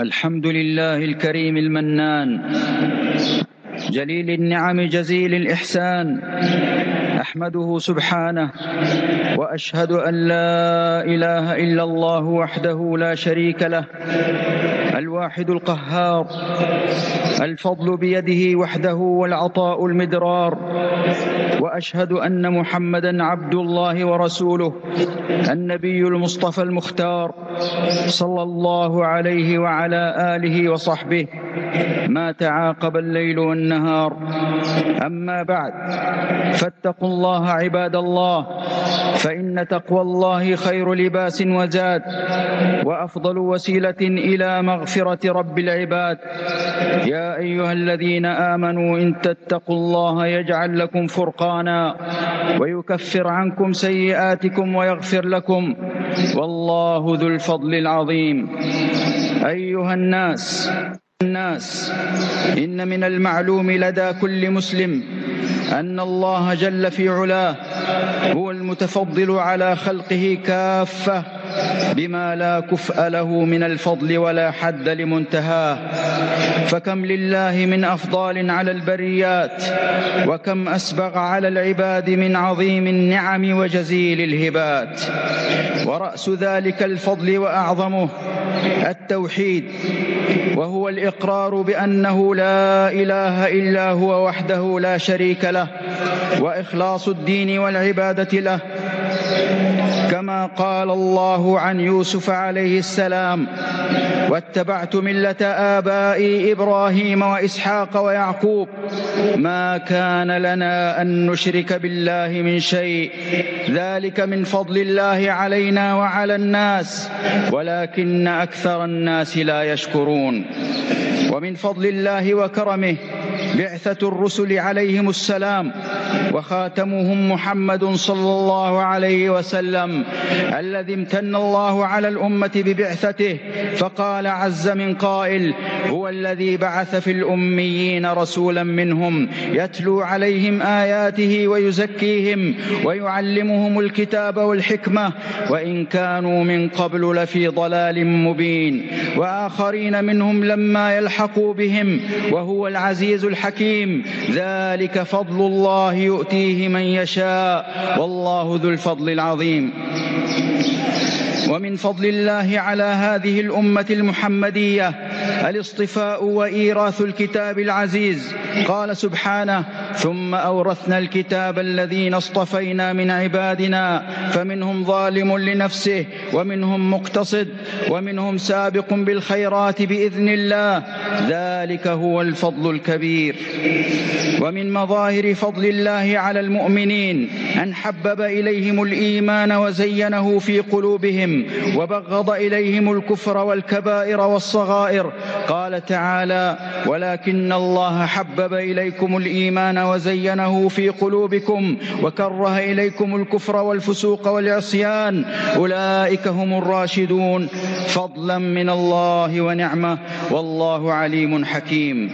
الحمد لله الكريم المنان. جليل النعم جزيل الإحسان. أحمده سبحانه. وأشهد أن لا إله إلا الله وحده لا شريك له. الواحد القهار. الفضل بيده وحده والعطاء المدرار. وأشهد أن محمدا عبد الله ورسوله. النبي المصطفى المختار. صلى الله عليه وعلى آله وصحبه. ما تعاقب الليل والنهار. أما بعد فاتقوا الله عباد الله فإن تقوى الله خير لباس وزاد وأفضل وسيلة إلى مغفرة رب العباد. يا أيها الذين آمنوا إن تتقوا الله يجعل لكم فرقانا ويكفر عنكم سيئاتكم ويغفر لكم. والله ذو الفضل العظيم. أيها الناس الناس إن من المعلوم لدى كل مسلم أن الله جل في علاه هو المتفضل على خلقه كافة بما لا كفء له من الفضل ولا حد لمنتهاه. فكم لله من أفضال على البريات وكم أسبغ على العباد من عظيم النعم وجزيل الهبات. ورأس ذلك الفضل وأعظمه التوحيد وهو الإقرار بأنه لا إله إلا هو وحده لا شريك له وإخلاص الدين والعبادة له. كما قال الله عن يوسف عليه السلام واتبعت ملة آبائي إبراهيم وإسحاق ويعقوب. ما كان لنا أن نشرك بالله من شيء. ذلك من فضل الله علينا وعلى الناس. ولكن أكثر الناس لا يشكرون. ومن فضل الله وكرمه بعثة الرسل عليهم السلام وخاتمهم محمد صلى الله عليه وسلم الذي امتن الله على الأمة ببعثته فقال عز من قائل هو الذي بعث في الأميين رسولا منهم يتلو عليهم آياته ويزكيهم ويعلمهم الكتاب والحكمة وإن كانوا من قبل لفي ضلال مبين وآخرين منهم لما يلحقوا بهم وهو العزيز الحكيم. ذلك فضل الله يؤتيه من يشاء. والله ذو الفضل العظيم. ومن فضل الله على هذه الأمة المحمدية الاصطفاء وإيراث الكتاب العزيز. قال سبحانه ثم أورثنا الكتاب الذين اصطفينا من عبادنا فمنهم ظالم لنفسه ومنهم مقتصد ومنهم سابق بالخيرات بإذن الله. ذلك هو الفضل الكبير. ومن مظاهر فضل الله على المؤمنين أن حبب إليهم الإيمان وزينه في قلوبهم وبغض إليهم الكفر والكبائر والصغائر قال تعالى ولكن الله حبب إليكم الإيمان وزينه في قلوبكم وكره إليكم الكفر والفسوق والعصيان. أولئك هم الراشدون. فضلا من الله ونعمة. والله عليم حكيم.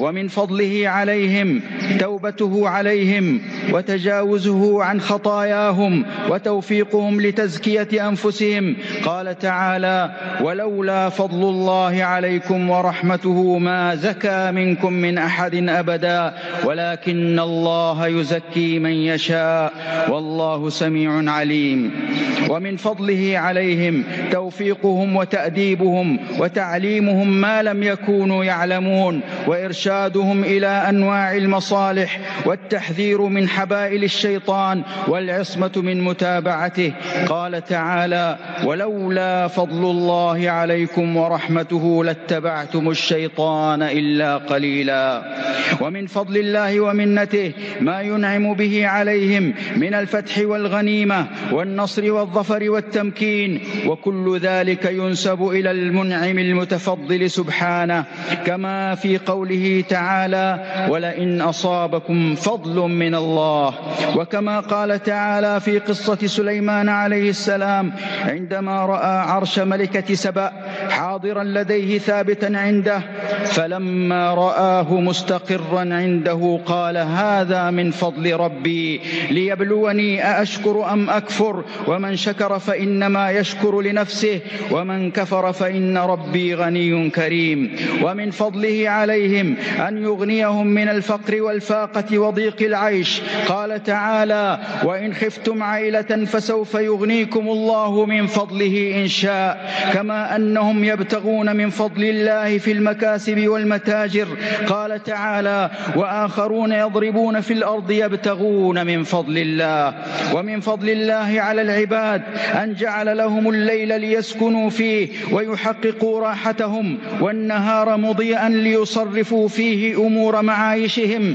ومن فضله عليهم توبته عليهم وتجاوزه عن خطاياهم وتوفيقهم لتزكية أنفسهم. قال تعالى ولولا فضل الله عليكم ورحمته ما زكى منكم من أحد أبدا ولكن الله يزكي من يشاء. والله سميع عليم. ومن فضله عليهم توفيقهم وتأديبهم وتعليمهم ما لم يكونوا يعلمون وإرشادهم إلى أنواع المصالح والتحذير من حبائل الشيطان والعصمة من متابعته. قال تعالى ولولا فضل الله عليكم ورحمته لاتبعتم الشيطان إلا قليلا. ومن فضل الله ومنته ما ينعم به عليهم من الفتح والغنيمة والنصر والظفر والتمكين. وكل ذلك ينسب إلى المنعم المتفضل سبحانه كما في قوله تعالى ولئن أصابكم فضل من الله. وكما قال تعالى في قصة سليمان عليه السلام عندما رأى عرش ملكة سبأ حاضرا لديه ثابتا عنده فلما رآه مستقرا عنده قال هذا من فضل ربي ليبلوني أأشكر أم أكفر؟ ومن شكر فإنما يشكر لنفسه ومن كفر فإن ربي غني كريم. ومن فضله عليهم أن يغنيهم من الفقر والفاقة وضيق العيش. قال تعالى وإن خفتم عيلة فسوف يغنيكم الله من فضله إن شاء. كما أنهم يبتغون من فضل الله في المكاسب والمتاجر. قال تعالى وآخرون يضربون في الأرض يبتغون من فضل الله. ومن فضل الله على العباد أن جعل لهم الليل ليسكنوا فيه ويحققوا راحتهم والنهار مضيئا ليصرفوا فيه أمور معايشهم.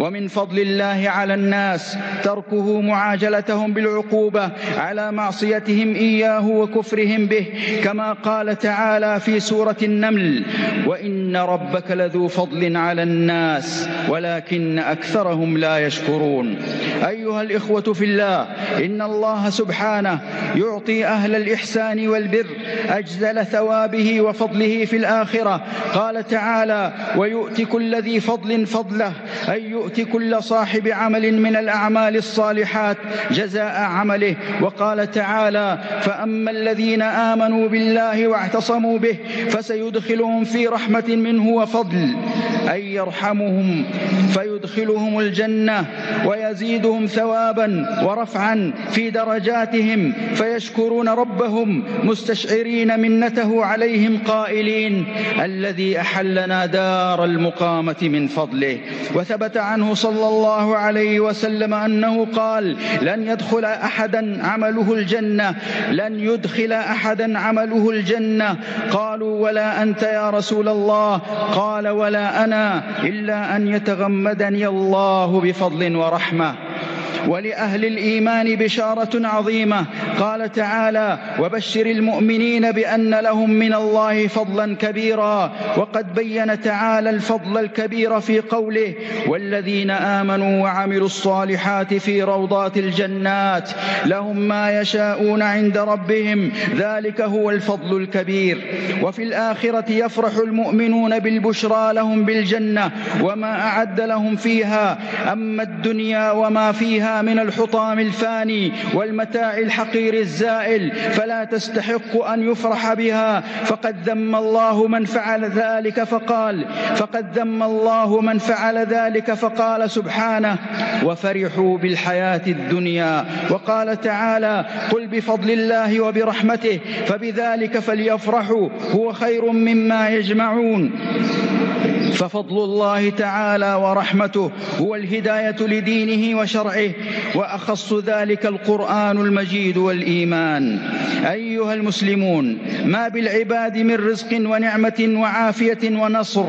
ومن فضل الله على الناس تركه معاجلتهم بالعقوبة على معصيتهم إياه وكفرهم به كما قال تعالى في سورة النمل وإن ربك لذو فضل على الناس ولكن أكثرهم لا يشكرون أيها الإخوة في الله إن الله سبحانه يعطي أهل الإحسان والبر أجزل ثوابه وفضله في الآخرة. قال تعالى ويؤتي كل ذي فضل فضله أي يؤتي كل صاحب عمل من الأعمال الصالحات جزاء عمله. وقال تعالى فأما الذين آمنوا بالله واعتصموا به فسيدخلهم في رحمة منه وفضل. أي يرحمهم فيدخلهم الجنة ويزيدهم ثوابا ورفعا في درجاتهم فيشكرون ربهم مستشعرين منته عليهم قائلين الذي أحلنا دار المقامة من فضله. وثبت عنه صلى الله عليه وسلم أنه قال لن يدخل أحدا عمله الجنة لن يدخل أحدا عمله الجنة. قالوا ولا أنت يا رسول الله. قال ولا أنا إلا أن يتغمدني الله بفضل ورحمة. ولأهل الإيمان بشارة عظيمة. قال تعالى وبشر المؤمنين بأن لهم من الله فضلا كبيرا. وقد بين تعالى الفضل الكبير في قوله والذين آمنوا وعملوا الصالحات في روضات الجنات لهم ما يشاءون عند ربهم. ذلك هو الفضل الكبير. وفي الآخرة يفرح المؤمنون بالبشرى لهم بالجنة وما أعد لهم فيها. أما الدنيا وما فيها من الحطام الفاني والمتاع الحقير الزائل فلا تستحق أن يفرح بها. فقد ذم الله من فعل ذلك فقال فقد ذم الله من فعل ذلك فقال سبحانه وفرحوا بالحياة الدنيا. وقال تعالى قل بفضل الله وبرحمته فبذلك فليفرحوا هو خير مما يجمعون. ففضل الله تعالى ورحمته هو الهداية لدينه وشرعه وأخص ذلك القرآن المجيد والإيمان. أيها المسلمون ما بالعباد من رزق ونعمة وعافية ونصر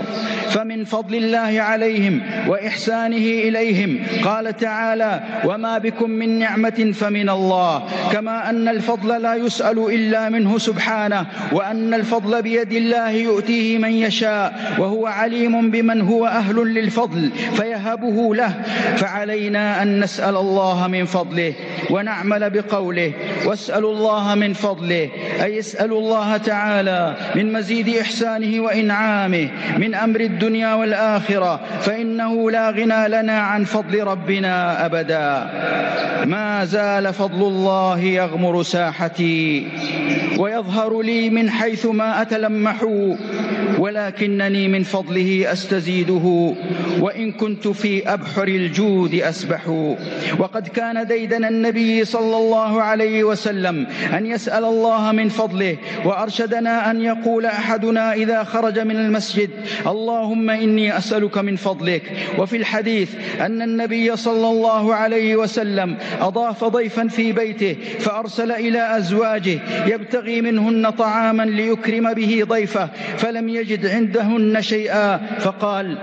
فمن فضل الله عليهم وإحسانه إليهم قال تعالى وما بكم من نعمة فمن الله كما أن الفضل لا يسأل إلا منه سبحانه وأن الفضل بيد الله يؤتيه من يشاء وهو عليم بمن هو أهل للفضل فيهبه له فعلينا أن نسأل الله من فضله ونعمل بقوله واسألوا الله من فضله أي اسألوا الله تعالى من مزيد إحسانه وإنعامه من أمر الدنيا والآخرة فإنه لا غنى لنا عن فضل ربنا أبدا. ما زال فضل الله يغمر ساحتي ويظهر لي من حيث ما أتلمح ولكنني من فضله أستزيده وإن كنت في أبحر الجود أسبح. وقد كان ديدن النبي صلى الله عليه وسلم أن يسأل الله من فضله وأرشدنا أن يقول أحدنا إذا خرج من المسجد اللهم إني أسألك من فضلك. وفي الحديث أن النبي صلى الله عليه وسلم أضاف ضيفا في بيته فأرسل إلى أزواجه يبتغي منهن طعاما ليكرم به ضيفه فلم يجد عندهن شيئا. فقال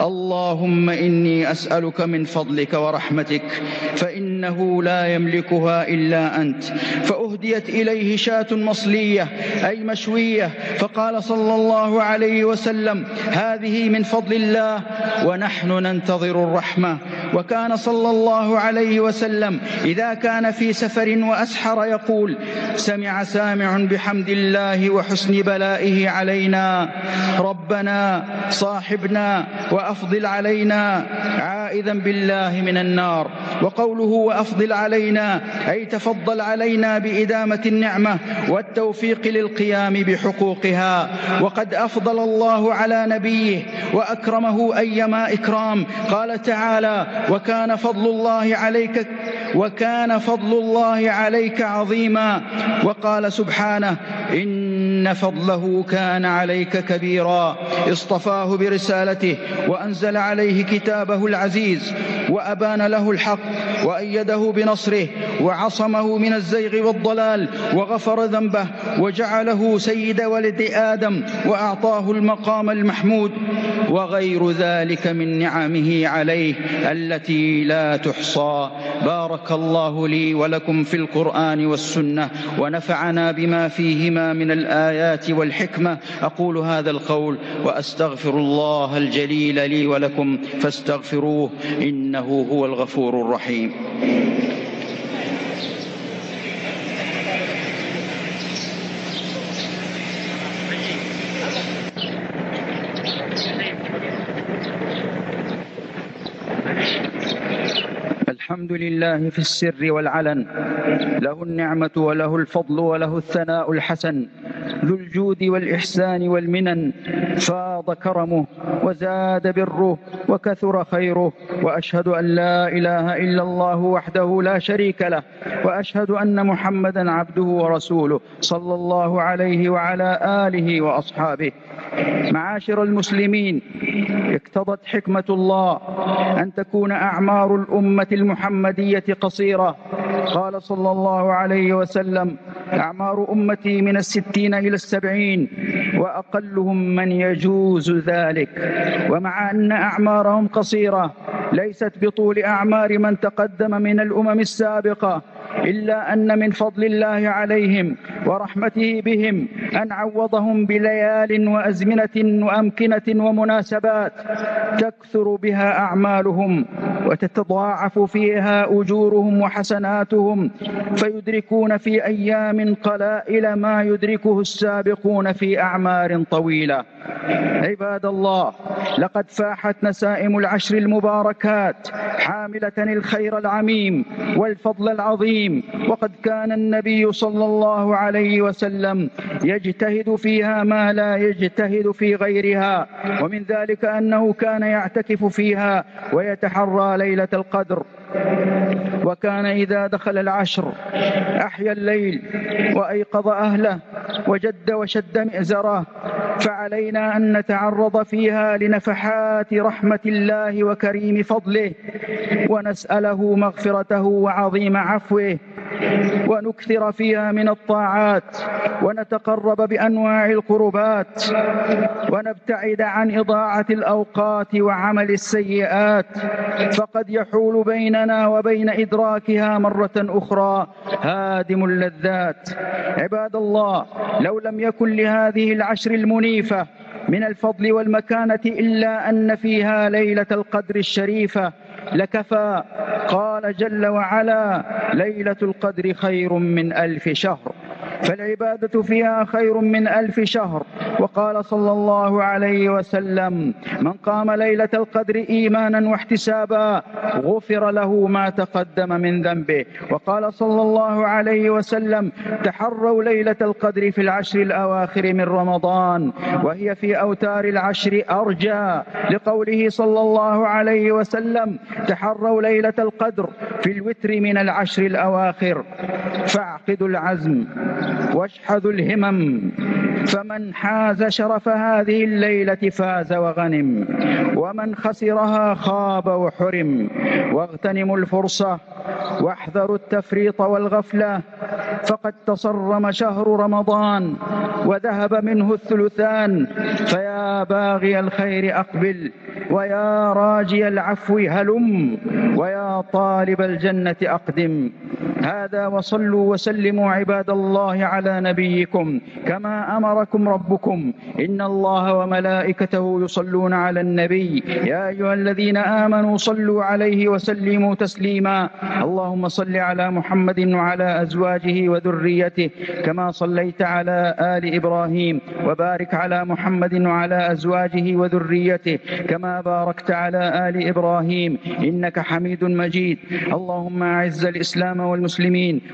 اللهم إني أسألك من فضلك ورحمتك فإنه لا يملكها إلا أنت. فأهديت إليه شاة مصلية أي مشوية فقال صلى الله عليه وسلم هذه من فضل الله ونحن ننتظر الرحمة. وكان صلى الله عليه وسلم إذا كان في سفر وأسحر يقول سمع سامع بحمد الله وحسن بلائه علينا ربنا صاحبنا وأفضل علينا عائذا بالله من النار. وقوله وأفضل علينا أي تفضل علينا بإدامة النعمة والتوفيق للقيام بحقوقها. وقد أفضل الله على نبيه وأكرمه أيما إكرام. قال تعالى وكان فضل الله عليك وكان فضل الله عليك عظيما. وقال سبحانه إن فضله كان عليك كبيرا. اصطفاه برسالته وأنزل عليه كتابه العزيز وأبان له الحق وأيده بنصره وعصمه من الزيغ والضلال وغفر ذنبه وجعله سيد ولد آدم وأعطاه المقام المحمود وغير ذلك من نعمه عليه التي لا تحصى. بارك الله لي ولكم في القرآن والسنة ونفعنا بما فيهما من الآيات والحكمة. أقول هذا القول وأستغفر الله الجليل لي ولكم فاستغفروه إنه هو الغفور الرحيم. الحمد لله في السر والعلن له النعمة وله الفضل وله الثناء الحسن. ذو الجود والإحسان والمنن فاض كرمه وزاد بره وكثر خيره. وأشهد أن لا إله إلا الله وحده لا شريك له. وأشهد أن محمدا عبده ورسوله صلى الله عليه وعلى آله وأصحابه. معاشر المسلمين اقتضت حكمة الله أن تكون أعمار الأمة المحمدية قصيرة. قال صلى الله عليه وسلم أعمار أمتي من الستين إلى السبعين وأقلهم من يجوز ذلك. ومع أن أعمارهم قصيرة ليست بطول أعمار من تقدم من الأمم السابقة إلا أن من فضل الله عليهم ورحمته بهم أن عوضهم بليال وأزمنة وأمكنة ومناسبات تكثر بها أعمالهم وتتضاعف فيها أجورهم وحسناتهم فيدركون في أيام قلائل ما يدركه السابقون في أعمار طويلة. عباد الله لقد فاحت نسائم العشر المباركات حاملة الخير العميم والفضل العظيم وقد كان النبي صلى الله عليه وسلم يجتهد فيها ما لا يجتهد في غيرها. ومن ذلك أنه كان يعتكف فيها ويتحرى ليلة القدر. وكان إذا دخل العشر أحيا الليل وأيقظ أهله وجد وشد مئزره فعلينا أن نتعرض فيها لنفحات رحمة الله وكريم فضله ونسأله مغفرته وعظيم عفوه ونكثر فيها من الطاعات ونتقرب بأنواع القربات ونبتعد عن إضاعة الأوقات وعمل السيئات فقد يحول بيننا وبين إدراكها مرة أخرى. هادم اللذات. عباد الله لو لم يكن لهذه العشر المنيفة من الفضل والمكانة إلا أن فيها ليلة القدر الشريفة لكفى. قال جل وعلا ليلة القدر خير من ألف شهر. فالعبادة فيها خير من ألف شهر. وقال صلى الله عليه وسلم من قام ليلة القدر إيمانا واحتسابا غفر له ما تقدم من ذنبه. وقال صلى الله عليه وسلم تحروا ليلة القدر في العشر الأواخر من رمضان وهي في أوتار العشر أرجى. لقوله صلى الله عليه وسلم تحروا ليلة القدر في الوتر من العشر الأواخر فاعقدوا العزم. واشحذوا الهمم فمن حاز شرف هذه الليلة فاز وغنم ومن خسرها خاب وحرم واغتنموا الفرصة واحذروا التفريط والغفلة فقد تصرم شهر رمضان وذهب منه الثلثان فيا باغي الخير أقبل ويا راجي العفو هلم ويا طالب الجنة أقدم. هذا وصلوا وسلموا عباد الله على نبيكم كما أمركم ربكم. إن الله وملائكته يصلون على النبي. يا أيها الذين آمنوا صلوا عليه وسلموا تسليما. اللهم صل على محمد وعلى أزواجه وذريته كما صليت على آل إبراهيم. وبارك على محمد وعلى أزواجه وذريته كما باركت على آل إبراهيم. إنك حميد مجيد. اللهم أعز الإسلام والمسلمين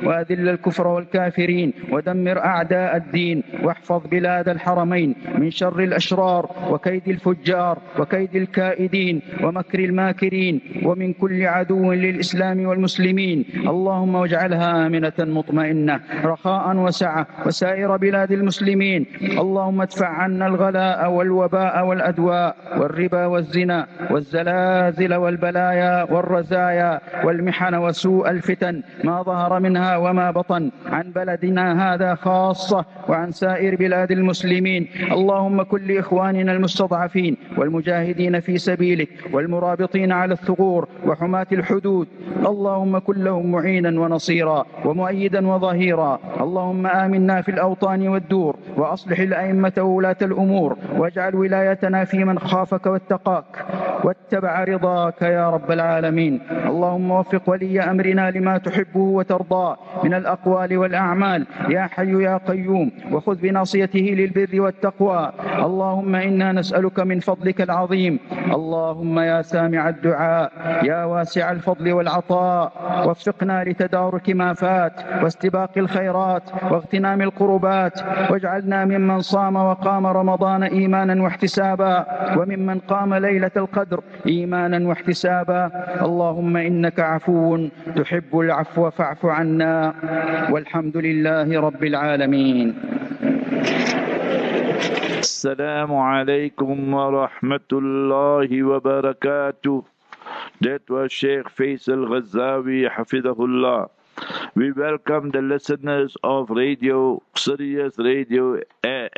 وأذل الكفر والكافرين ودمر أعداء الدين واحفظ بلاد الحرمين من شر الأشرار وكيد الفجار وكيد الكائدين ومكر الماكرين ومن كل عدو للإسلام والمسلمين اللهم واجعلها آمنة مطمئنة رخاء وسعة وسائر بلاد المسلمين اللهم ادفع عنا الغلاء والوباء والأدواء والربا والزنا والزلازل والبلايا والرزايا والمحن وسوء الفتن ما ظهر منها وما بطن. عن بلدنا هذا خاصة وعن سائر بلاد المسلمين. اللهم كن لإخواننا المستضعفين والمجاهدين في سبيلك والمرابطين على الثغور وحماة الحدود. اللهم كن لهم معينا ونصيرا ومؤيدا وظهيرا. اللهم آمنا في الأوطان والدور وأصلح الأئمة وولاة الأمور واجعل ولايتنا في من خافك واتقاك واتبع رضاك يا رب العالمين. اللهم وفق ولي أمرنا لما تحبه وترضاه من الأقوال والأعمال. يا حي يا قيوم وخذ بناصيته للبر والتقوى. اللهم إنا نسألك من فضلك العظيم. اللهم يا سامع الدعاء يا واسع الفضل والعطاء. وفقنا لتدارك ما فات واستباق الخيرات واغتنام القربات. واجعلنا ممن صام وقام رمضان إيمانا واحتسابا. وممن قام ليلة القدر إيمانا واحتسابا. اللهم إنك عفو تحب العفو فاعف عنا والحمد لله رب العالمين السلام عليكم ورحمة الله وبركاته That was Sheikh Faisal Ghazawi Hafidahullah. We welcome the listeners of Radio, Sirius Radio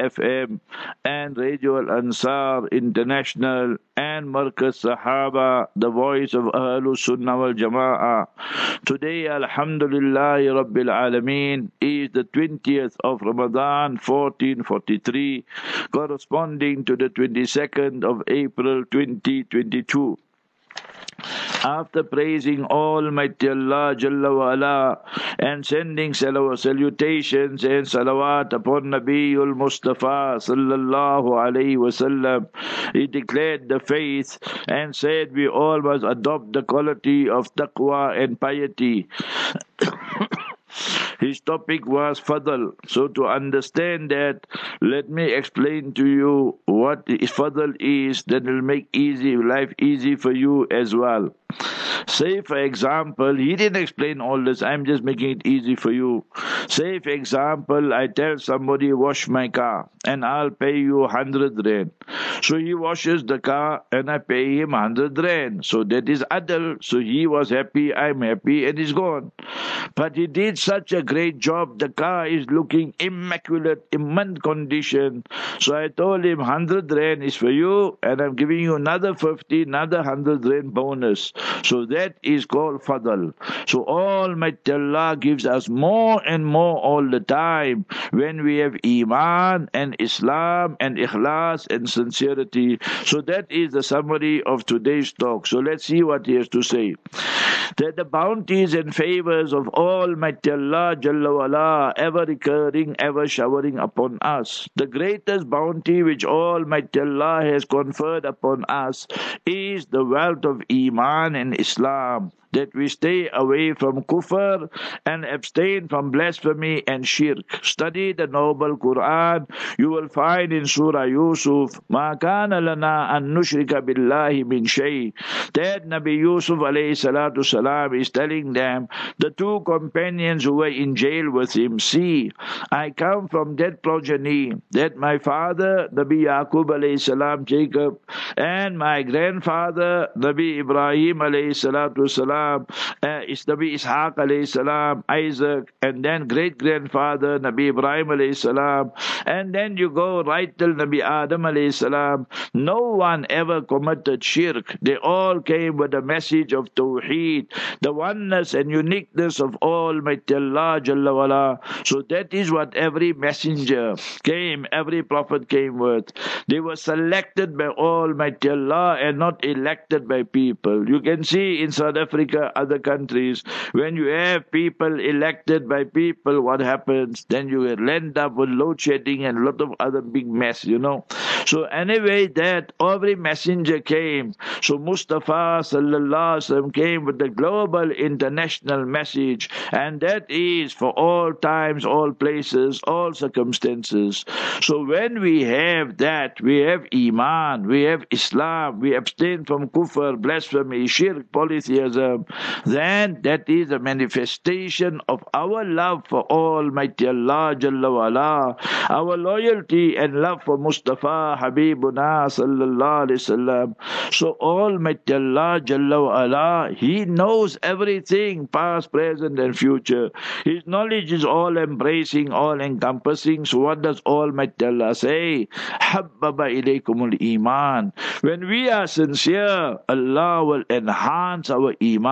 FM and Radio Al Ansar International and Markaz Sahaba, the voice of Ahlul Sunnah wal Jama'ah. Today, Alhamdulillah Rabbil Alameen, is the 20th of Ramadan 1443, corresponding to the 22nd of April 2022. After praising Almighty Allah Jalla wa ala, and sending salutations and salawat upon Nabiul Mustafa sallallahu alayhi wasallam, he declared the faith and said we all must adopt the quality of taqwa and piety. His topic was fadl. So to understand that, let me explain to you what fadl is. That will make easy life easy for you as well. Say, for example, he didn't explain all this. I'm just making it easy for you. Say, for example, I tell somebody, wash my car and I'll pay you 100 rand. So he washes the car and I pay him 100 rand. So that is adl. So he was happy, I'm happy, and he's gone. But he did such a great job. The car is looking immaculate, mint condition. So I told him 100 rand is for you and I'm giving you another 50, another 100 rand bonus. So that is called fadl. So Almighty Allah gives us more and more all the time when we have iman and Islam and ikhlas and sincerity. So that is the summary of today's talk. So let's see what he has to say. That the bounties and favors of Almighty Allah Jalla wala, ever recurring, ever showering upon us. The greatest bounty which Almighty Allah has conferred upon us is the wealth of Iman and Islam that we stay away from kufr and abstain from blasphemy and shirk. Study the noble Quran. You will find in Surah Yusuf, Ma kana lana an nushrika billahi min shay. That Nabi Yusuf alayhi salatu salam is telling them, the two companions who were in jail with him, see, I come from that progeny, that my father, Nabi Yaqub alayhi salam, Jacob, and my grandfather, Nabi Ibrahim alayhi salatu salam, salam, uh, is Nabi Ishaq alayhi salam, Isaac, and then great grandfather Nabi Ibrahim alayhi salam, and then you go right till Nabi Adam alayhi salam. No one ever committed shirk. They all came with the message of Tawheed, the oneness and uniqueness of Almighty Allah Jalla wala. So that is what every messenger came, every prophet came with. They were selected by Almighty Allah and not elected by people. You can see in South Africa, other countries, when you have people elected by people, what happens? Then you will end up with load shedding and a lot of other big mess, you know. So anyway, that every messenger came. So Mustafa sallallahu came with the global international message, and that is for all times, all places, all circumstances. So when we have that, we have Iman, we have Islam, we abstain from kufr, blasphemy, shirk, polytheism, then that is a manifestation of our love for Almighty Allah Jalla wala, our loyalty and love for Mustafa Habibuna sallallahu alaihi wasallam. So Almighty Allah Jalla wala, He knows everything, past, present, and future. His knowledge is all embracing, all encompassing. So what does Almighty Allah say? Habbaba ilaykumul iman. When we are sincere, Allah will enhance our iman.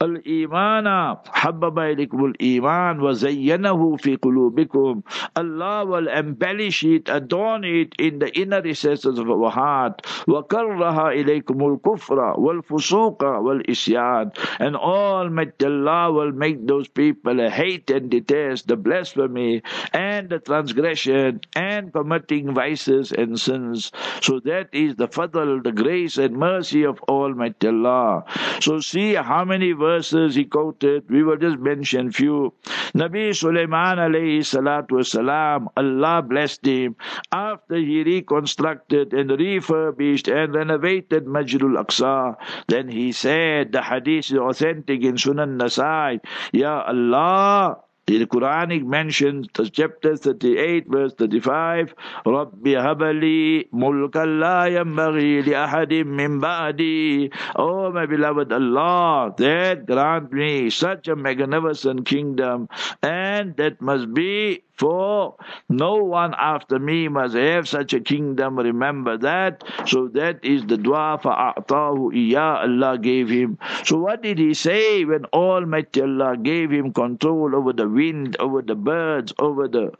Al imana habbaba ilaykumul iman wa zayyanahu fi qulubikum. Allah will embellish it, adorn it in the inner recesses of our heart. وَكَرَّهَا إِلَيْكُمُ الْكُفْرَ وَالْفُسُوقَ وَالْإِسْيَانَ And Almighty Allah will make those people hate and detest the blasphemy and the transgression and committing vices and sins. So that is the fadl, the grace and mercy of Almighty Allah. So see how many verses he quoted. We will just mention few. Nabi Sulaiman alayhi salatu wasalam, Allah blessed him after he reconstructed and refurbished and renovated Masjidul Aqsa. Then he said, the hadith is authentic in Sunan Nasai, Ya Allah, the Quranic mentions chapter 38, verse 35, Rabbi Habali Mulka la yambaghi li min ba'di. Oh, my beloved Allah, that grant me such a magnificent kingdom, and that must be for no one after me must have such a kingdom. Remember that. So that is the dua for A'tahu Iya Allah gave him. So what did he say when Almighty Allah gave him control over the wind, over the birds, over the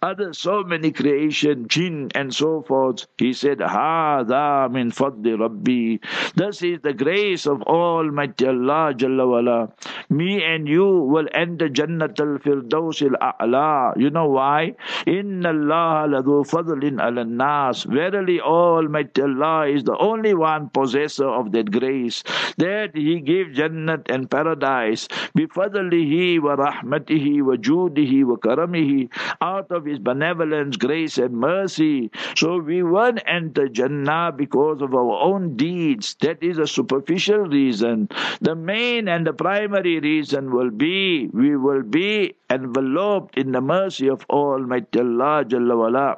other so many creation, jinn and so forth? He said, Hada min fadli Rabbi. This is the grace of Almighty Allah Jalla wala. Me and you will enter Jannat al-Firdaus al-A'la. You know know why? Inna Allah ladu fadlin ala nas. Verily Almighty Allah is the only one possessor of that grace. That He gave Jannat and paradise. Bifadlihi wa rahmatihi wa judihi wa karamihi. Out of His benevolence, grace and mercy. So we won't enter Jannah because of our own deeds. That is a superficial reason. The main and the primary reason will be we will be enveloped in the mercy of Almighty Allah Jalla wala.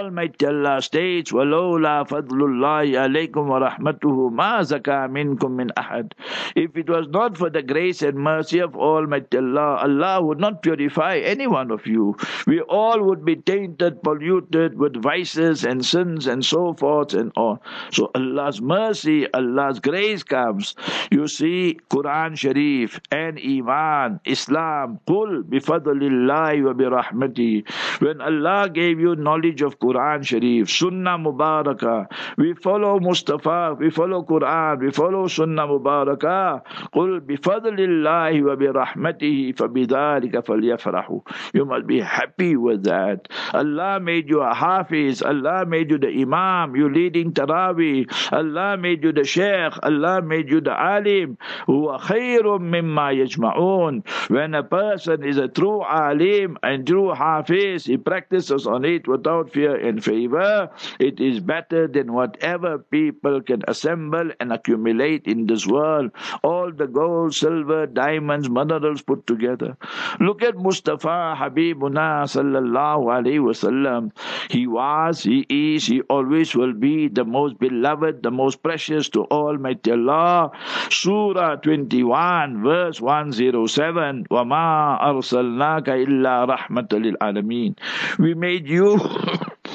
Almighty Allah states, وَلَوْلَا فَضْلُ اللَّهِ عَلَيْكُمْ وَرَحْمَتُهُ مَا زَكَى مِنْكُم مِّنْ أَحَدٍ If it was not for the grace and mercy of Almighty Allah, Allah would not purify any one of you. We all would be tainted, polluted with vices and sins and so forth and on. So Allah's mercy, Allah's grace comes. You see, Quran Sharif and Iman, Islam, قُلْ بِفَضْلِ اللَّهِ وَبِرَحْمَتِهِ When Allah gave you knowledge of Quran Sharif, Sunnah Mubarakah. We follow Mustafa, we follow Quran, we follow Sunnah Mubarakah. قل بفضل الله وبرحمته فبذلك فليفرحوا. You must be happy with that. Allah made you a Hafiz, Allah made you the Imam, you leading Taraweeh, Allah made you the Sheikh, Allah made you the Alim. هو خير مما يجمعون. When a person is a true Alim and true Hafiz, he practices on it without fear and favor, it is better than whatever people can assemble and accumulate in this world. All the gold, silver, diamonds, minerals put together. Look at Mustafa Habibuna sallallahu alaihi wasallam. He was, he is, he always will be the most beloved, the most precious to Almighty Allah. Surah 21, verse 107. وَمَا أَرْسَلْنَاكَ إِلَّا رَحْمَةً لِلْعَالَمِينَ We made you,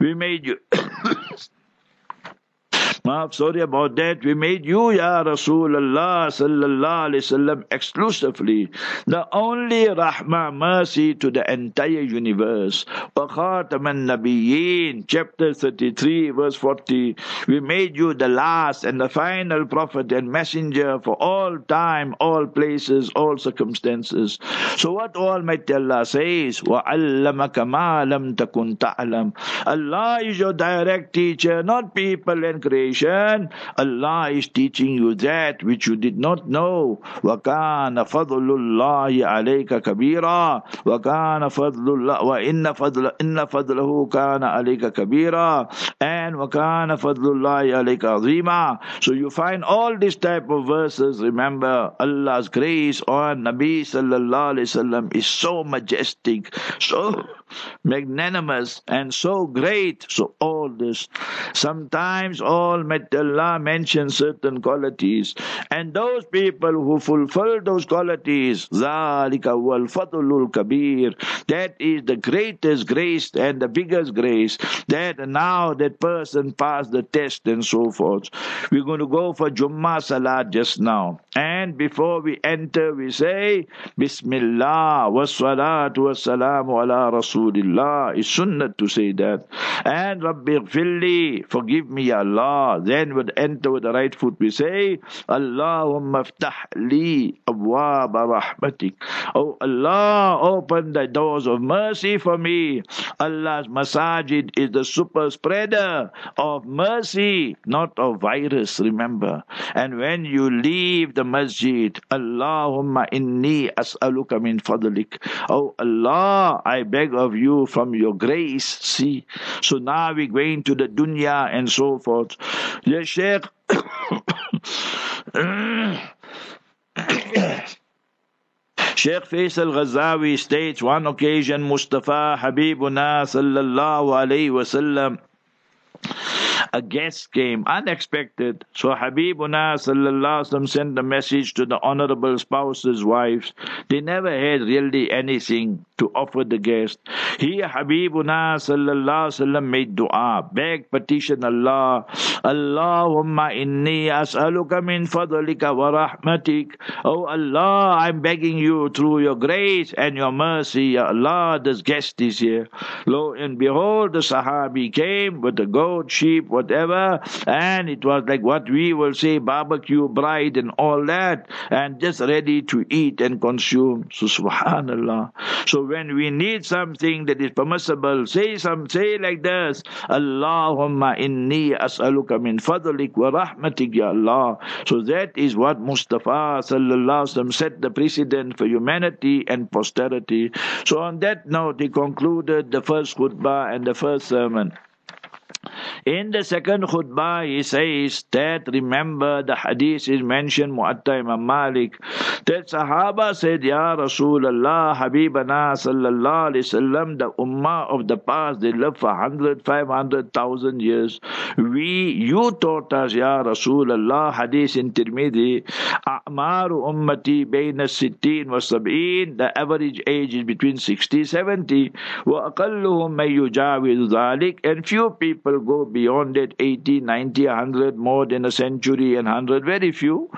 we made you Maaf, sorry about that. We made you, Ya Rasulullah sallallahu alayhi wasallam, exclusively the only rahmah, mercy to the entire universe. وَخَاتَمَ النَّبِيِّينَ Chapter 33, verse 40. We made you the last and the final prophet and messenger for all time, all places, all circumstances. So what Almighty Allah says, وَعَلَّمَكَ مَا لَمْ تَكُنْ تَعْلَمْ Allah is your direct teacher, not people and creation salvation, Allah is teaching you that which you did not know. وَكَانَ فَضْلُ اللَّهِ عَلَيْكَ كَبِيرًا وَكَانَ فَضْلُ اللَّهِ وَإِنَّ فَضْلَ إِنَّ فَضْلَهُ كَانَ عَلَيْكَ كَبِيرًا and وَكَانَ فَضْلُ اللَّهِ عَلَيْكَ عَظِيمًا So you find all these type of verses. Remember, Allah's grace on Nabi sallallahu alaihi wasallam is so majestic, so magnanimous, and so great. So all this. Sometimes all Allah mentions certain qualities, and those people who fulfill those qualities, kabir, that is the greatest grace and the biggest grace. That now that person passed the test and so forth. We're going to go for Jummah salat just now. And before we enter, we say, Bismillah wa salatu wa salamu ala Rasul. Rasulillah. It's sunnah to say that. And Rabbi Gfirli, forgive me, Allah. Then we enter with the right foot, we say, Allahumma ftah li abwab rahmatik. Oh Allah, open the doors of mercy for me. Allah's masajid is the super spreader of mercy, not of virus, remember. And when you leave the masjid, Allahumma inni as'aluka min fadlik. Oh Allah, I beg of you from your grace. See, so now we're going to the dunya and so forth. The Sheikh. Sheikh Faisal Ghazawi states one occasion Mustafa Habibuna sallallahu alayhi wasallam a guest came unexpected. So Habibuna sallallahu sent a message to the honorable spouse's wives. They never had really anything to offer the guest. He Habibuna sallallahu made dua, begged, petition Allah. Allahumma inni as'aluka min fadlika wa rahmatik. Oh Allah, I'm begging you through your grace and your mercy. Ya Allah, this guest is here. Lo and behold, the Sahabi came with the goat, sheep, whatever, and it was like what we will say barbecue braai and all that, and just ready to eat and consume. So subhanallah. So when we need something that is permissible, say some say like this, Allahumma inni as'aluka min fadlik wa rahmatik ya Allah. So that is what Mustafa sallallahu set the precedent for humanity and posterity. So on that note, he concluded the first khutbah and the first sermon. In the second khutbah, he says that remember the hadith is mentioned Muwatta Imam Malik that Sahaba said, Ya Rasulullah, Habibana sallallahu alayhi wasallam, the ummah of the past, they lived for 100, 500,000 years. We, you taught us, Ya Rasulullah, hadith in Tirmidhi, A'maru ummati bayna sittin wa sab'in, the average age is between 60, 70, wa aqalluhum may yujawidu dhalik, and few people go beyond it 80, 90, 100, more than a century and 100, very few.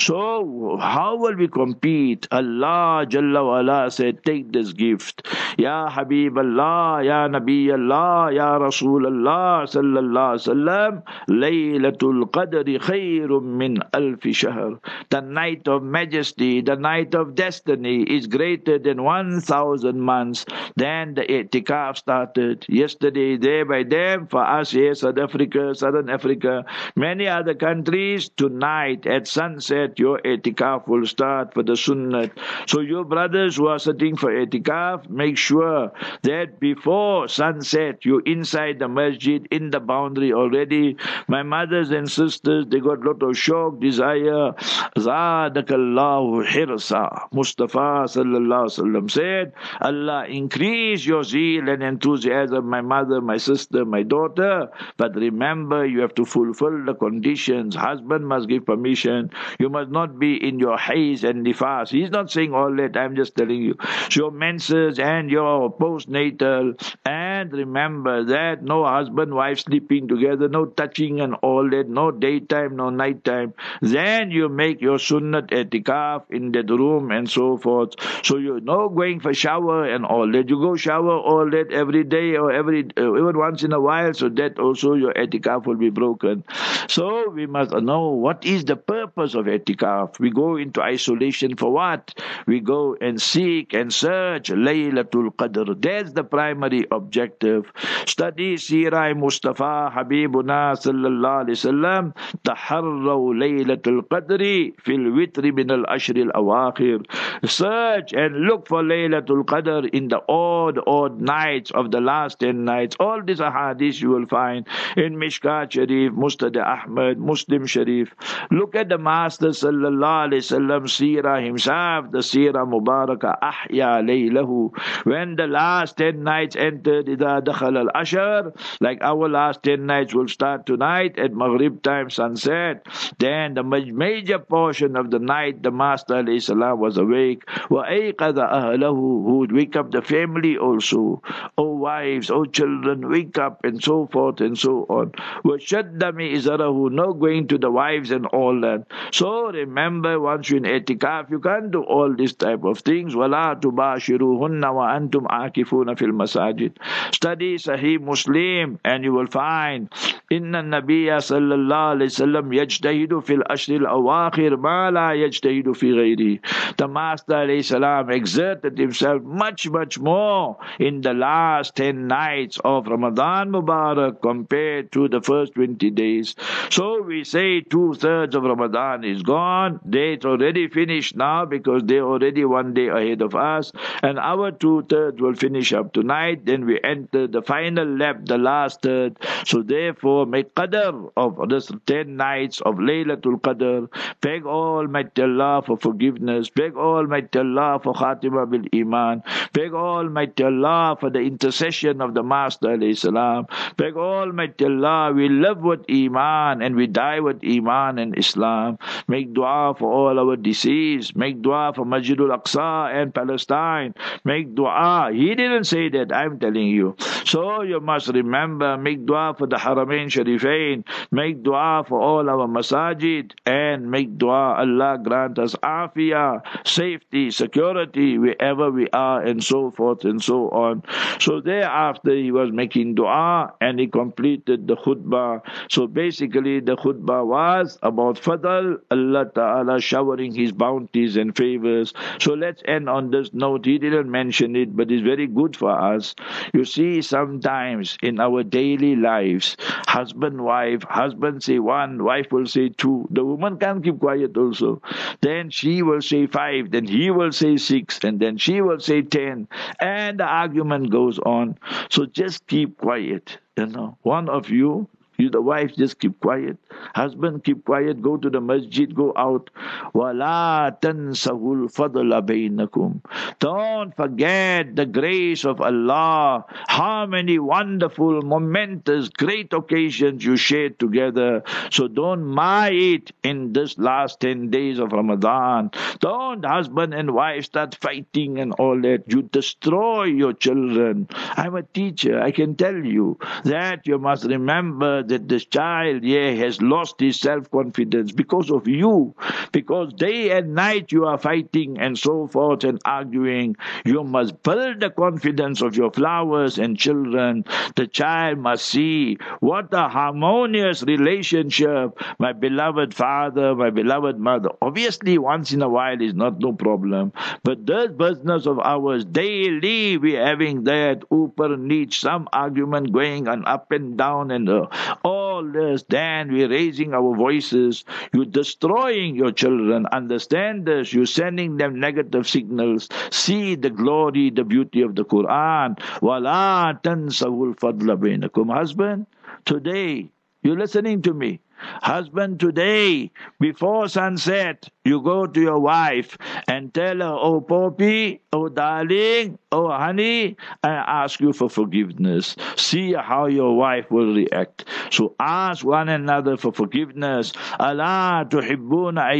So, how will we compete? Allah Jalla wala said, Take this gift. Ya Habib Allah, Ya Nabi Allah, Ya Rasul Allah, Sallallahu Sallam, Laylatul Qadri khairum min alfi shahr. The night of majesty, the night of destiny is greater than 1,000 months. Then the itikaf started. Yesterday, day by day, for us here, South Africa, Southern Africa, many other countries, tonight at sunset, your etikaf will start. for the sunnah. So your brothers who are sitting for etikaf, make sure that before sunset, you're inside the masjid, in the boundary already. My mothers and sisters, they got lot of shock, desire. Zadakallahu hirsa. Mustafa sallallahu said, Allah increase your zeal and enthusiasm, my mother, my sister, my daughter. But remember, you have to fulfill the conditions. Husband must give permission. You must not be in your haiz and nifas. He's not saying all that. I'm just telling you. So your menses and your postnatal. And remember that no husband, wife sleeping together, no touching and all that, no daytime, no nighttime. Then you make your sunnat etikaf in that room and so forth. So you're no going for shower and all that. You go shower all that every day or every uh, even once in a while, so that also your etikaf will be broken. So we must know what is the purpose of etikaf. We go into isolation for what? We go and seek and search Laylatul Qadr. That's the primary objective perspective. Study Sirah Mustafa Habibuna Sallallahu Alaihi Wasallam Taharraw Laylatul Qadri Fil Witri Min Al Ashril Awakhir. Search and look for Laylatul Qadr in the odd, odd nights of the last ten nights. All these ahadith you will find in Mishkat Sharif, Musnad Ahmed, Muslim Sharif. Look at the Master Sallallahu Alaihi Wasallam Sirah himself, the Sirah Mubarakah Ahya Laylahu. When the last ten nights entered, إذا دخل الأشهر, like our last ten nights will start tonight at Maghrib time, sunset. Then the major portion of the night, the Master Salam was awake. وَأَيْقَذَ أَهْلَهُ Who would wake up the family also. Oh wives, oh children, wake up and so forth and so on. وَشَدَّ مِئِزَرَهُ No going to the wives and all that. So remember, once you're in etikaf, you can't do all this type of things. وَلَا تُبَاشِرُوهُنَّ وَأَنْتُمْ عَاكِفُونَ فِي الْمَسَاجِدِ Study Sahih Muslim and you will find إن النبي صلى الله عليه وسلم يجتهد في الأشهر الأواخر ما لا يجتهد في غيره. The Master عليه السلام exerted himself much much more in the last 10 nights of Ramadan Mubarak compared to the first 20 days. So we say two thirds of Ramadan is gone. It's already finished now because they're already one day ahead of us. And our two thirds will finish up tonight. Then we enter the final lap, the last third. So therefore, make qadr of this 10 nights of Laylatul Qadr. Beg Almighty Allah for forgiveness. Beg Almighty Allah for Khatimah bil Iman. Beg Almighty Allah for the intercession of the Master salam. Beg Almighty Allah, we live with Iman and we die with Iman and Islam. Make dua for all our deceased. Make dua for Masjidul Aqsa and Palestine. Make dua. He didn't say that, I'm telling you. So you must remember, make dua for the Haramain Sharifain. Make dua for all our masajid and make dua Allah grant us afia, safety, security wherever we are and so forth and so on. So thereafter he was making dua and he completed the khutbah. So basically the khutbah was about Fadl, Allah Ta'ala showering his bounties and favors. So let's end on this note. He didn't mention it, but it's very good for us. You see, sometimes in our daily lives, husband, wife, husband say one, wife will say two. The woman can't keep quiet also. Then she will say five, then he will say six, and then she will say ten. And the argument goes on. So just keep quiet. You know, one of you you, the wife, just keep quiet. Husband, keep quiet. Go to the masjid. Go out. وَلَا تَنْسَهُ الْفَضْلَ بَيْنَكُمْ Don't forget the grace of Allah. How many wonderful, momentous, great occasions you shared together. So don't mar it in this last 10 days of Ramadan. Don't husband and wife start fighting and all that. You destroy your children. I'm a teacher. I can tell you that you must remember that this child yeah has lost his self-confidence because of you. Because day and night you are fighting and so forth and arguing. You must build the confidence of your flowers and children. The child must see what a harmonious relationship my beloved father my beloved mother. Obviously once in a while is not no problem. But this business of ours daily we having that upper niche some argument going on up and down and uh, all this, then we're raising our voices. You're destroying your children. Understand this. You're sending them negative signals. See the glory, the beauty of the Quran. وَلَا تَنْسَوُ الْفَضْلَ بَيْنَكُمْ Husband, today, you're listening to me. Husband, today, before sunset, you go to your wife and tell her, Oh, Poppy, oh, darling, oh, honey, I ask you for forgiveness. See how your wife will react. So ask one another for forgiveness. Allah tuhibbuna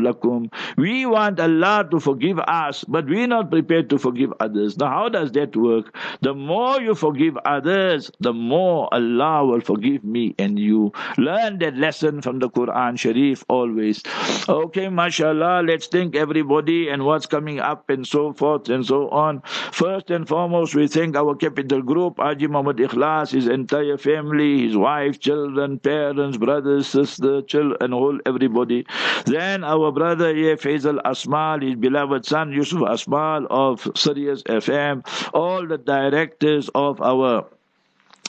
lakum. We want Allah to forgive us, but we're not prepared to forgive others. Now, how does that work? The more you forgive others, the more Allah will forgive me and you. Learn that lesson from the Quran Sharif always. Okay, mashallah, let's thank everybody and what's coming up and so forth and so on. First and foremost, we thank our capital group, Haji Muhammad Ikhlas, his entire family, his wife, children, parents, brothers, sisters, children, and all everybody. Then our brother here, Faisal Asmal, his beloved son, Yusuf Asmal of Sirius FM, all the directors of our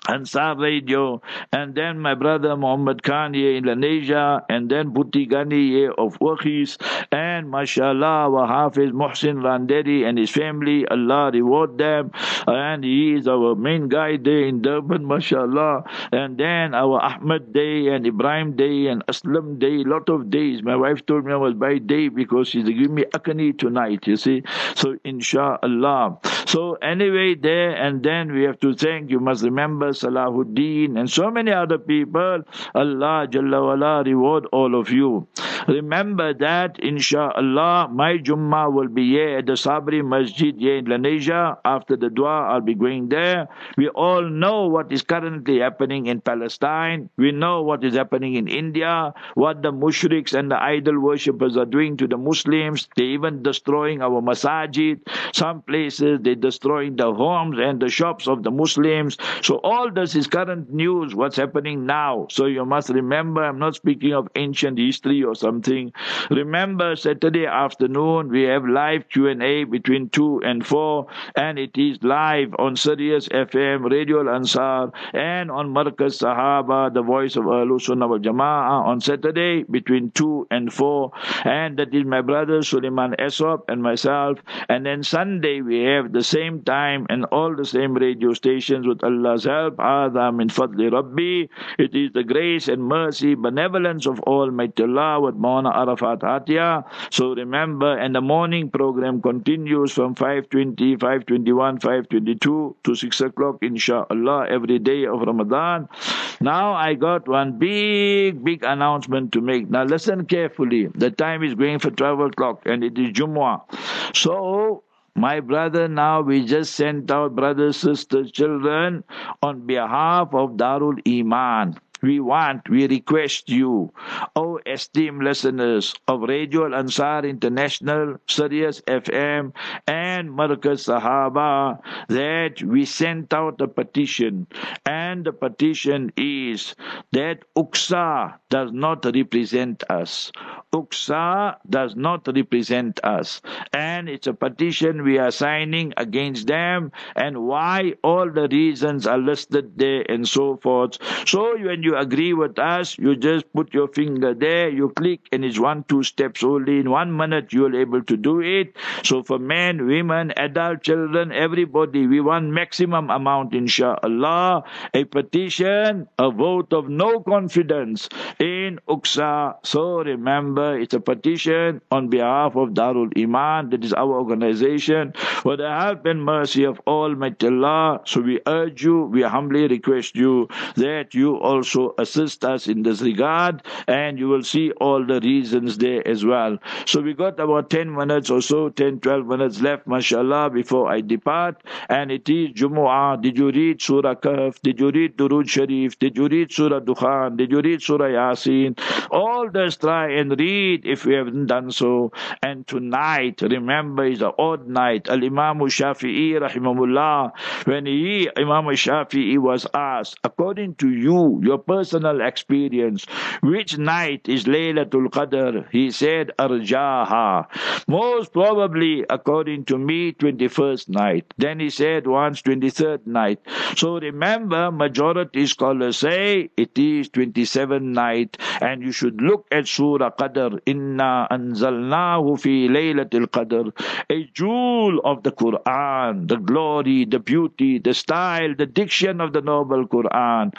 Ansar Radio, and then my brother Muhammad Khan here in Indonesia, and then Buti Gani here of Wakis, and mashallah, wa Hafiz Muhsin Randeri and his family, Allah reward them, and he is our main guy there in Durban, mashallah, and then our Ahmed Day and Ibrahim Day and Aslam Day, lot of days. My wife told me I was by day because she's giving me akani tonight, you see. So inshallah. So anyway, there and then we have to thank, you must remember Salahuddin, and so many other people. Allah Jalla reward all of you. Remember that, inshallah, my Jummah will be here at the Sabri Masjid here in Lenasia. After the dua, I'll be going there. We all know what is currently happening in Palestine. We know what is happening in India, what the mushriks and the idol worshippers are doing to the Muslims. They're even destroying our masajid. Some places they're destroying the homes and the shops of the Muslims. So all this is current news, what's happening now. So you must remember, I'm not speaking of ancient history or something. Remember, Saturday afternoon we have live Q&A between 2 and 4 and it is live on Sirius FM, Radio Al-Ansar and on Markaz Sahaba, the voice of Ahlul Sunnah wal Jama'ah on Saturday between 2 and 4 and that is my brother Suleiman Esop and myself and then Sunday we have the same time and all the same radio stations with Allah's help. Adam in fadli Rabbi. It is the grace and mercy, benevolence of Almighty Allah Mauna Arafat Hatia. So remember and the morning program continues from 5.20 5.21 5.22 to 6 o'clock inshallah every day of Ramadan. Now I got one big big announcement to make. Now listen carefully. The time is going for 12 o'clock and it is Jumu'ah. So my brother, now we just sent out brothers, sisters, children on behalf of Darul Iman we want, we request you, O esteemed listeners of Radio Al Ansar International, Sirius FM, and Markaz Sahaba, that we sent out a petition. And the petition is that Uksa does not represent us. Uksa does not represent us. And it's a petition we are signing against them, and why all the reasons are listed there and so forth. So when you agree with us, you just put your finger there, you click, and it's one, two steps only. In one minute, you're able to do it. So for men, women, adult children, everybody, we want maximum amount, inshallah. A petition, a vote of no confidence in UXA. So remember, it's a petition on behalf of Darul Iman, that is our organization, for the help and mercy of Almighty Allah. So we urge you, we humbly request you that you also assist us in this regard, and you will see all the reasons there as well. So we got about 10 minutes or so, 10, 12 minutes left, mashallah, before I depart. And it is Jumu'ah. Did you read Surah Kahf? Did you read Durud Sharif? Did you read Surah Dukhan? Did you read Surah Yasin? All this try and read if you haven't done so. And tonight, remember, is the odd night. Al Imam Shafi'i, rahimahullah, when he, Imam Shafi'i, was asked, according to you, your personal experience. Which night is Laylatul Qadr? He said, Arjaha. Most probably, according to me, 21st night. Then he said once 23rd night. So remember, majority scholars say it is 27th night and you should look at Surah Qadr. Inna anzalnahu fi Laylatul Qadr. A jewel of the Quran, the glory, the beauty, the style, the diction of the noble Quran.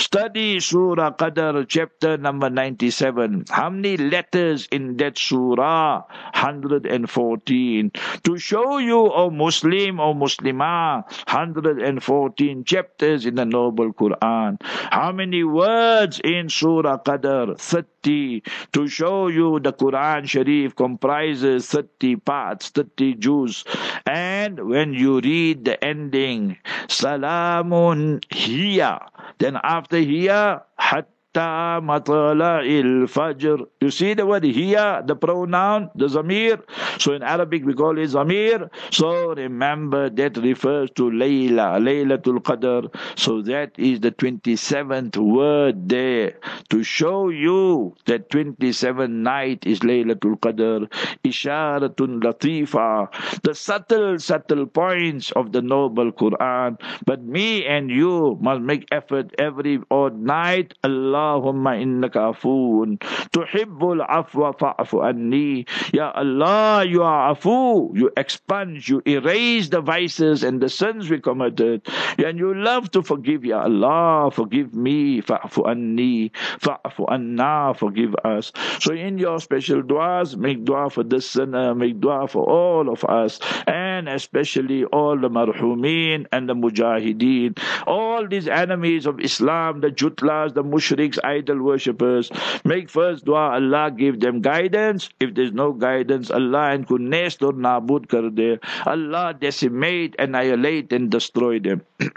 Study Surah Qadr, chapter number 97. How many letters in that surah? 114. To show you, O Muslim, O Muslimah, 114 chapters in the noble Quran. How many words in Surah Qadr? 30. To show you the Quran Sharif comprises 30 parts, 30 juz. And when you read the ending, Salamun hiya. Then after hiya, hatta حتى مطلع الفجر. You see the word here, the pronoun, the zamir. So in Arabic we call it zamir. So remember that refers to Layla, Laylatul Qadr. So that is the 27th word there to show you that 27th night is Laylatul Qadr. Isharatun latifa. The subtle, subtle points of the noble Quran. But me and you must make effort every odd night. Allah Allahumma innaka afuun tuhibbul afwa anni. Ya Allah, you are afu. You expunge, you erase the vices and the sins we committed. And you love to forgive, Ya Allah. Forgive me, fa'fu anni, fa'fu anna. Forgive us. So in your special du'as, make du'a for this sinner, make du'a for all of us. And especially all the marhumin and the mujahideen all these enemies of Islam the jutlas the mushrik idol worshippers. Make first dua, Allah give them guidance. If there's no guidance, Allah and could nest or nabud kar de. Allah decimate, annihilate and destroy them.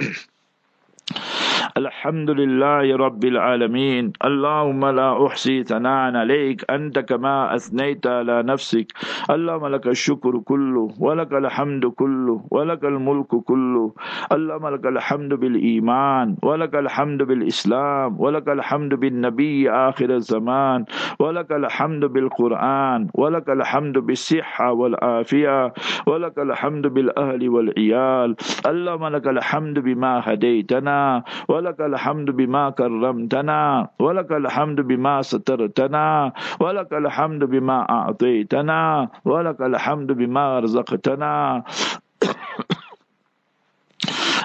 الحمد لله رب العالمين اللهم لا أحصي ثناء عليك أنت كما أثنيت على نفسك اللهم لك الشكر كله ولك الحمد كله ولك الملك كله اللهم لك الحمد بالإيمان ولك الحمد بالإسلام ولك الحمد بالنبي آخر الزمان ولك الحمد بالقرآن ولك الحمد بالصحة والعافية ولك الحمد بالأهل والعيال اللهم لك الحمد بما هديتنا ولك الحمد بما كرمتنا ولك الحمد بما سترتنا ولك الحمد بما أعطيتنا ولك الحمد بما رزقتنا.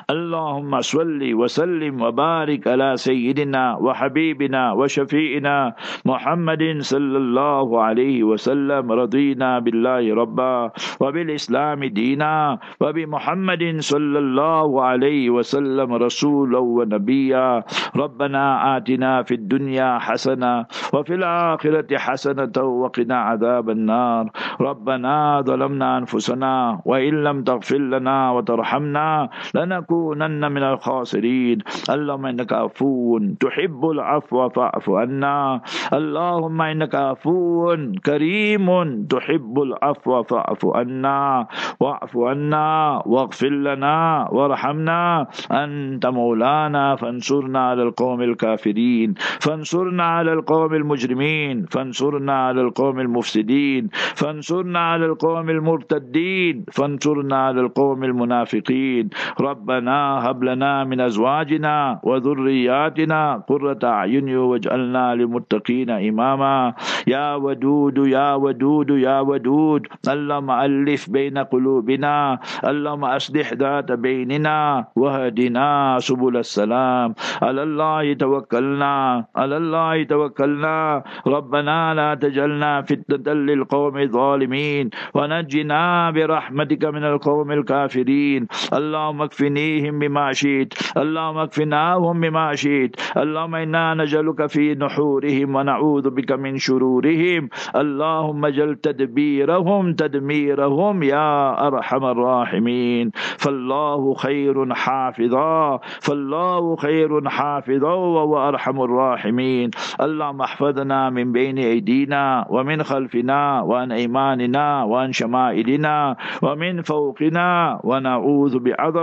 اللهم صل وسلم وبارك على سيدنا وحبيبنا وشفيئنا محمد صلى الله عليه وسلم رضينا بالله ربا وبالإسلام دينا وبمحمد صلى الله عليه وسلم رسولا ونبيا. ربنا آتنا في الدنيا حسنة وفي الآخرة حسنة وقنا عذاب النار. ربنا ظلمنا أنفسنا وإن لم تغفر لنا وترحمنا لنكونن من الخاسرين. اللهم إنك عفو تحب العفو فاعف عنا. اللهم إنك عفو كريم تحب العفو فاعف عنا. واعف عنا واغفر لنا وارحمنا. أنت مولانا فانصرنا على القوم الكافرين. فانصرنا على القوم المجرمين. فانصرنا على القوم المفسدين. فانصرنا على القوم المرتدين. فانصرنا على القوم المنافقين. ربنا هب لنا من أزواجنا وذرياتنا قرة أعين واجعلنا للمتقين إماما. يا ودود يا ودود يا ودود اللهم ألف بين قلوبنا اللهم أصلح ذات بيننا وهدنا سبل السلام. على الله توكلنا على الله توكلنا. ربنا لا تجعلنا فتنة للقوم الظالمين ونجنا برحمتك من القوم الكافرين. اللهم اكفني فيهم بما شئت. اللهم اكفناهم بما شئت. اللهم إنا نجلك في نحورهم ونعوذ بك من شرورهم. اللهم أجل تدبيرهم تدميرهم يا أرحم الراحمين. فالله خير حافظا. فالله خير حافظا وهو أرحم الراحمين. اللهم احفظنا من بين أيدينا ومن خلفنا وعن أيماننا وعن شمائلنا ومن فوقنا ونعوذ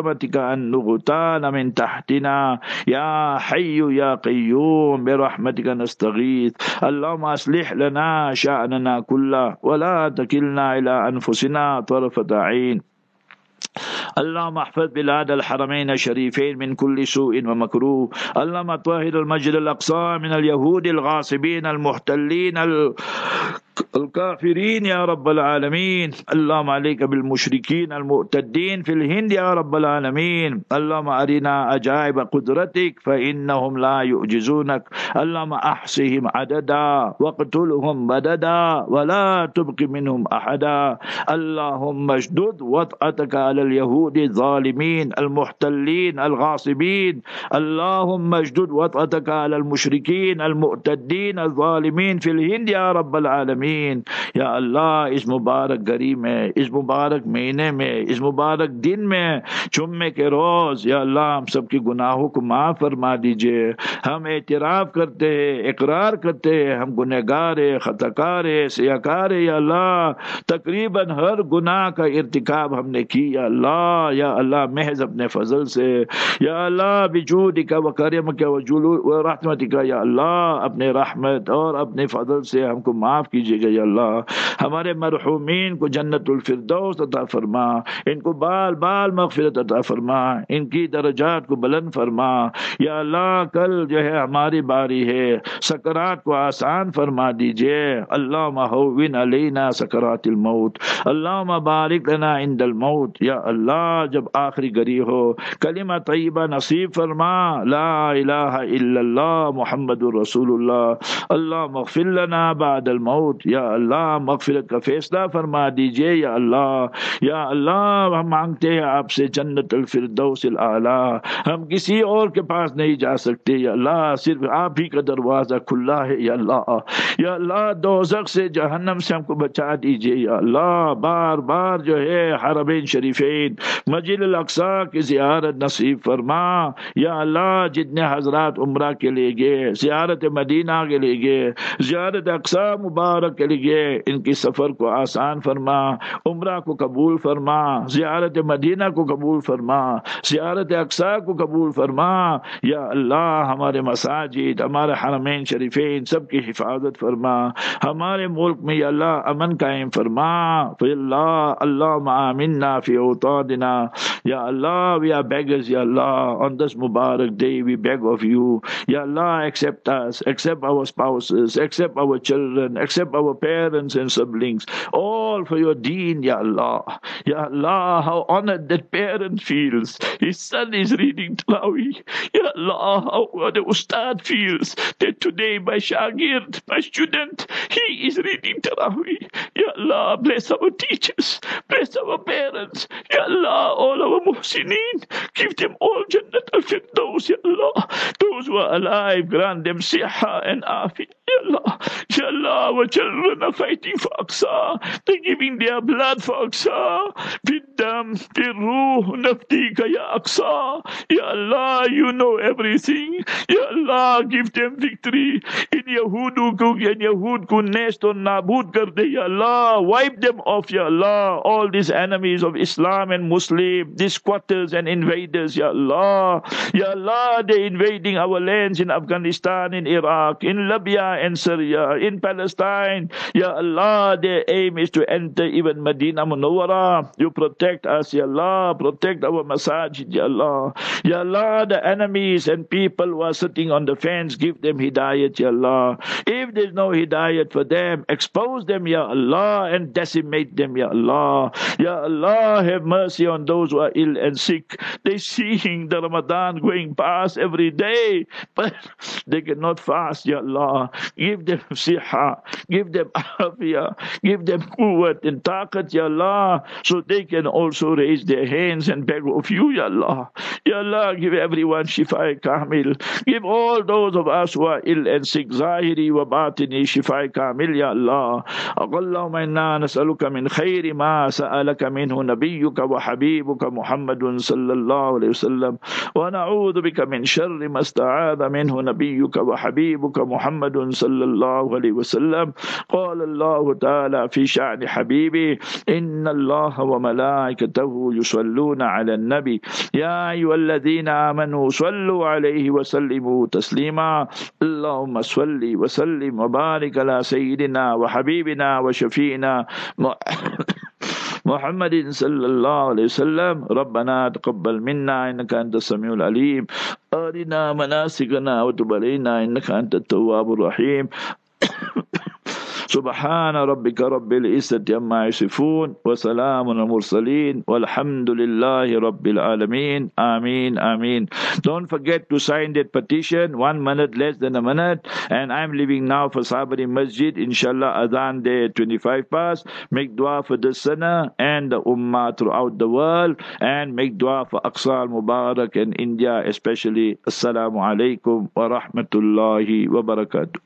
بعظمتك أن نغتال من تحتنا. يا حي يا قيوم برحمتك نستغيث. اللهم أصلح لنا شأننا كله ولا تكلنا إلى أنفسنا طرفة عين. اللهم احفظ بلاد الحرمين الشريفين من كل سوء ومكروه. اللهم طهر المسجد الأقصى من اليهود الغاصبين المحتلين الكافرين يا رب العالمين. اللهم عليك بالمشركين المؤتدين في الهند يا رب العالمين. اللهم أرنا عجائب قدرتك فإنهم لا يعجزونك. اللهم أحصهم عددا واقتلهم بددا ولا تبق منهم أحدا. اللهم اشدد وطأتك على اليهود الظالمين المحتلين الغاصبين. اللهم اشدد وطأتك على المشركين المؤتدين الظالمين في الهند يا رب العالمين. العالمین یا اللہ، اس مبارک گری میں، اس مبارک مہینے میں، اس مبارک دن میں چمے کے روز، یا اللہ، ہم سب کی گناہوں کو معاف فرما دیجیے۔ ہم اعتراف کرتے ہیں، اقرار کرتے ہیں، ہم گنہ گار خطا کار سیاکار یا اللہ۔ تقریباً ہر گناہ کا ارتکاب ہم نے کی، یا اللہ یا اللہ، محض اپنے فضل سے۔ یا اللہ بجود کا و کرم کا و جلو و رحمت کا یا اللہ، اپنے رحمت اور اپنے فضل سے ہم کو معاف کیجیے کیجیے گا یا اللہ۔ ہمارے مرحومین کو جنت الفردوس عطا فرما، ان کو بال بال مغفرت عطا فرما، ان کی درجات کو بلند فرما۔ یا اللہ، کل جو ہے ہماری باری ہے، سکرات کو آسان فرما دیجیے۔ اللہ محوین علینا سکرات الموت۔ اللہ بارک لنا عند الموت۔ یا اللہ، جب آخری گری ہو، کلمہ طیبہ نصیب فرما۔ لا الہ الا اللہ، محمد رسول اللہ۔ اللہ مغفر لنا بعد الموت۔ یا اللہ مغفرت کا فیصلہ فرما دیجیے، یا اللہ یا اللہ، ہم مانگتے ہیں آپ سے جنت الفردوس العلا، ہم کسی اور کے پاس نہیں جا سکتے، یا اللہ، صرف آپ ہی کا دروازہ کھلا ہے، یا اللہ یا اللہ، دوزخ سے جہنم سے ہم کو بچا دیجیے، یا اللہ، بار بار جو ہے حرمین شریفین مجل الاقصا کی زیارت نصیب فرما، یا اللہ، جتنے حضرات عمرہ کے لیے گئے، زیارت مدینہ کے لیے گئے، زیارت اقصا مبارک کے لیے ان کی سفر کو آسان فرما، عمرہ کو قبول فرما، زیارت مدینہ کو قبول فرما، زیارت اقسا کو قبول فرما۔ یا اللہ، ہمارے مساجد، ہمارے حرمین شریفین سب کی حفاظت فرما۔ ہمارے ملک میں یا اللہ امن قائم فرما۔ فی اللہ اللہ معامنا فی اوتادنا یا اللہ وی آر بیگرز یا اللہ آن دس مبارک ڈے وی بیگ آف یو یا اللہ ایکسپٹ us ایکسپٹ آور spouses ایکسپٹ آور children ایکسپٹ آور our parents and siblings, all for your deen, Ya Allah. Ya Allah, how honored that parent feels. His son is reading Tlawi. Ya Allah, how the Ustad feels that today my Shagird, my student, he is reading Taraweeh. Ya Allah, bless our teachers, bless our parents. Ya Allah, all our muhsineen, give them all Jannat al-Firdaus, Ya Allah. Those who are alive, grant them siha and afi. Ya Allah, Ya Allah, our children are fighting for Aqsa. They're giving their blood for Aqsa. Biddam, Biruh, Naftika, Ya Aqsa. Ya Allah, you know everything. Ya Allah, give them victory. In Yahudu ko, in Yahud ko nest or nabud kar de, Ya Allah. Wipe them off, Ya Allah. All these enemies of Islam and Muslim, these squatters and invaders, Ya Allah. Ya Allah, they're invading our lands in Afghanistan, in Iraq, in Libya and Syria, in Palestine, Ya Allah, their aim is to enter even Medina Munawwara. You protect us, Ya Allah. Protect our masajid, Ya Allah. Ya Allah, the enemies and people who are sitting on the fence, give them hidayat, Ya Allah. If there's no hidayat for them, expose them, Ya Allah, and decimate them, Ya Allah. Ya Allah, have mercy on those who are ill and sick. They're seeing the Ramadan going past every day, but they cannot fast, Ya Allah. Give them siha, give them afia, give them quwwat and taqat, Ya Allah, so they can also raise their hands and beg of you, Ya Allah. Ya Allah, give everyone shifa kamil. Give all those of us who are ill and sick, zahiri wa batini shifa كامل يا الله اللهم إنا نسألك من خير ما سألك منه نبيك وحبيبك محمد صلى الله عليه وسلم ونعوذ بك من شر ما استعاذ منه نبيك وحبيبك محمد صلى الله عليه وسلم. قال الله تعالى في شأن حبيبي إن الله وملائكته يصلون على النبي. يا أيها الذين آمنوا صلوا عليه وسلموا تسليما. اللهم صل وسلم وبارك على سيدنا وحبيبنا وشفينا محمد صلى الله عليه وسلم ربنا تقبل منا إنك أنت السميع العليم. أرنا مناسكنا وتب علينا إنك أنت التواب الرحيم. Subhana rabbika rabbil izzati amma yasifun wa salamun al mursalin Rabbi Al Alamin Amin, amin. Don't forget to sign that petition, one minute less than a minute. And I'm leaving now for Sabri Masjid, inshallah, Adhan day 25 past. Make dua for the sinner and the ummah throughout the world. And make dua for Aqsa al Mubarak and India, especially. Assalamu alaikum wa rahmatullahi wa barakatuh.